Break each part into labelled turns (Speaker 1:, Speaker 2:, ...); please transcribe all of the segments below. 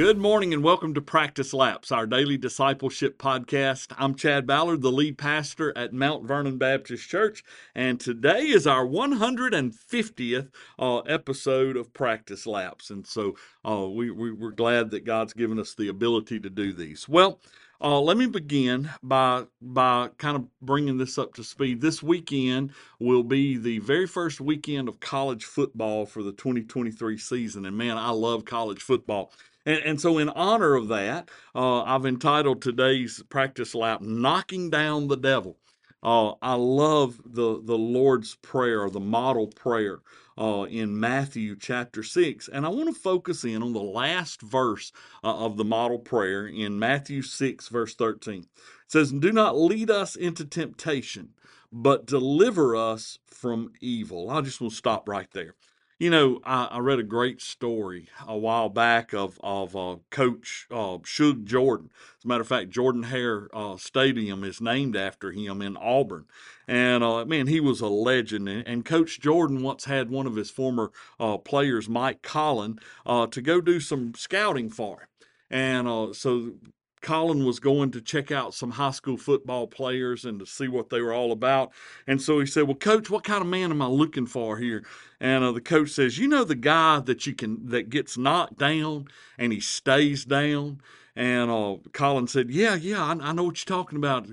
Speaker 1: Good morning and welcome to Practice Laps, our daily discipleship podcast. I'm Chad Ballard, the lead pastor at Mount Vernon Baptist Church, and today is our 150th uh, episode of Practice Laps. And so uh, we, we, we're glad that God's given us the ability to do these. Well, uh, let me begin by by kind of bringing this up to speed. This weekend will be the very first weekend of college football for the 2023 season, and man, I love college football. And, and so, in honor of that, uh, I've entitled today's practice lap "Knocking Down the Devil." Uh, I love the the Lord's Prayer, the model prayer uh, in Matthew chapter 6. And I want to focus in on the last verse uh, of the model prayer in Matthew 6, verse 13. It says, Do not lead us into temptation, but deliver us from evil. I just want to stop right there. You know, I, I, read a great story a while back of of uh, Coach uh, Shug Jordan. As a matter of fact, Jordan Hare uh, Stadium is named after him in Auburn. And uh, man, he was a legend. And, and, Coach Jordan once had one of his former uh, players, Mike Collin, uh, to go do some scouting for him. And so Collin was going to check out some high school football players and to see what they were all about. And so he said, "Well, coach, what kind of man am I looking for here?" And uh, the coach says, "You know the guy that you can that gets knocked down and he stays down." And uh, Collin said, "Yeah, yeah, I, I know what you're talking about.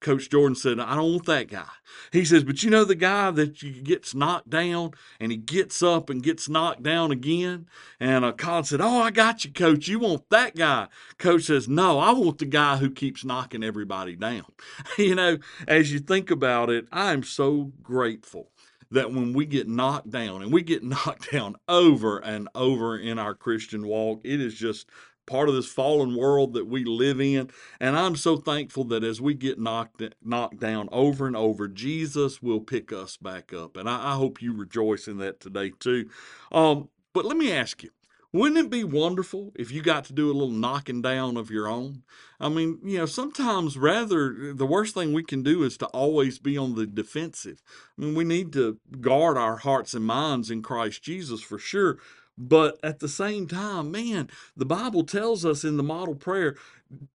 Speaker 1: Coach Jordan said, I don't want that guy. He says, but you know the guy that gets knocked down and he gets up and gets knocked down again? And uh, Collin said, Oh, I got you, coach. You want that guy. Coach says, No, I want the guy who keeps knocking everybody down. you know, as you think about it, I am so grateful that when we get knocked down and we get knocked down over and over in our Christian walk, it is just part of this fallen world that we live in. And I'm so thankful that as we get knocked knocked down over and over, Jesus will pick us back up. And I, I hope you rejoice in that today too. Um, but let me ask you. Wouldn't it be wonderful if you got to do a little knocking down of your own? I mean, you know, sometimes rather the worst thing we can do is to always be on the defensive. I mean, we need to guard our hearts and minds in Christ Jesus for sure, but at the same time, man, the Bible tells us in the model prayer,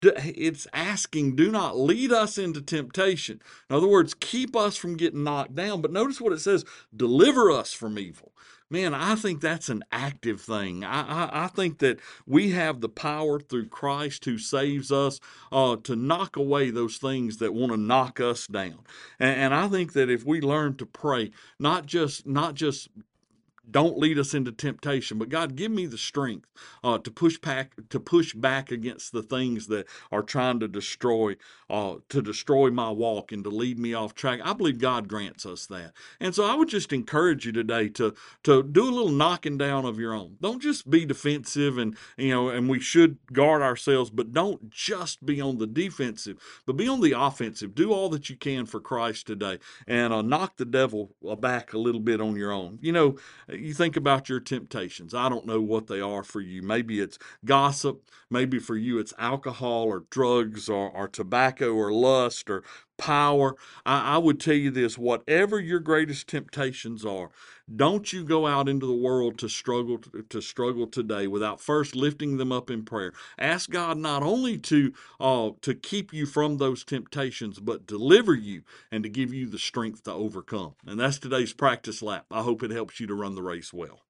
Speaker 1: it's asking, do not lead us into temptation. In other words, keep us from getting knocked down. But notice what it says deliver us from evil. Man, I think that's an active thing. I, I, I think that we have the power through Christ who saves us uh, to knock away those things that want to knock us down. And, and I think that if we learn to pray, not just not just don't lead us into temptation but god give me the strength uh, to push back to push back against the things that are trying to destroy uh, to destroy my walk and to lead me off track. I believe god grants us that. And so i would just encourage you today to to do a little knocking down of your own. Don't just be defensive and you know and we should guard ourselves but don't just be on the defensive but be on the offensive. Do all that you can for christ today and uh, knock the devil back a little bit on your own. You know you think about your temptations. I don't know what they are for you. Maybe it's gossip. Maybe for you it's alcohol or drugs or, or tobacco or lust or power. I, I would tell you this whatever your greatest temptations are, don't you go out into the world to struggle to, to, struggle today without first lifting them up in prayer. Ask God not only to uh, to keep you from those temptations, but deliver you and to give you the strength to overcome. And that's today's practice lap. I hope it helps you to run the race well.